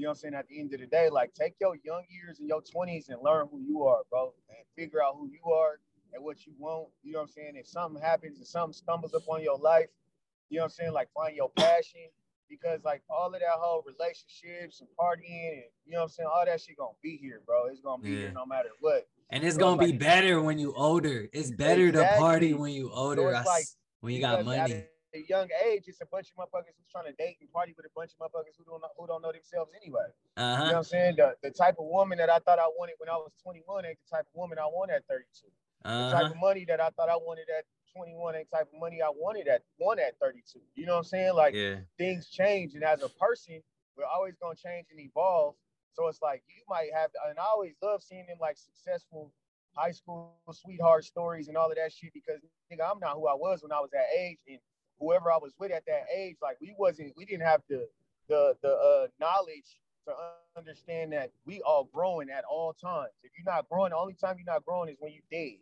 You know what I'm saying? At the end of the day, like take your young years and your 20s and learn who you are, bro, and figure out who you are and what you want. You know what I'm saying? If something happens and something stumbles upon your life, you know what I'm saying? Like find your passion because like all of that whole relationships and partying and you know what I'm saying, all that shit gonna be here, bro. It's gonna be yeah. here no matter what. And it's so gonna it's be like, better when you older. It's better exactly. to party when you older. So like, when you got money a young age, it's a bunch of motherfuckers who's trying to date and party with a bunch of motherfuckers who don't know, who don't know themselves anyway. Uh-huh. You know what I'm saying? The, the type of woman that I thought I wanted when I was 21 ain't the type of woman I want at 32. Uh-huh. The type uh-huh. of money that I thought I wanted at 21 ain't the type of money I wanted at one at 32. You know what I'm saying? Like yeah. things change, and as a person, we're always gonna change and evolve. So it's like you might have, and I always love seeing them like successful high school sweetheart stories and all of that shit because nigga, I'm not who I was when I was that age, and whoever I was with at that age, like we wasn't, we didn't have the the the uh, knowledge to understand that we all growing at all times. If you're not growing, the only time you're not growing is when you're dead.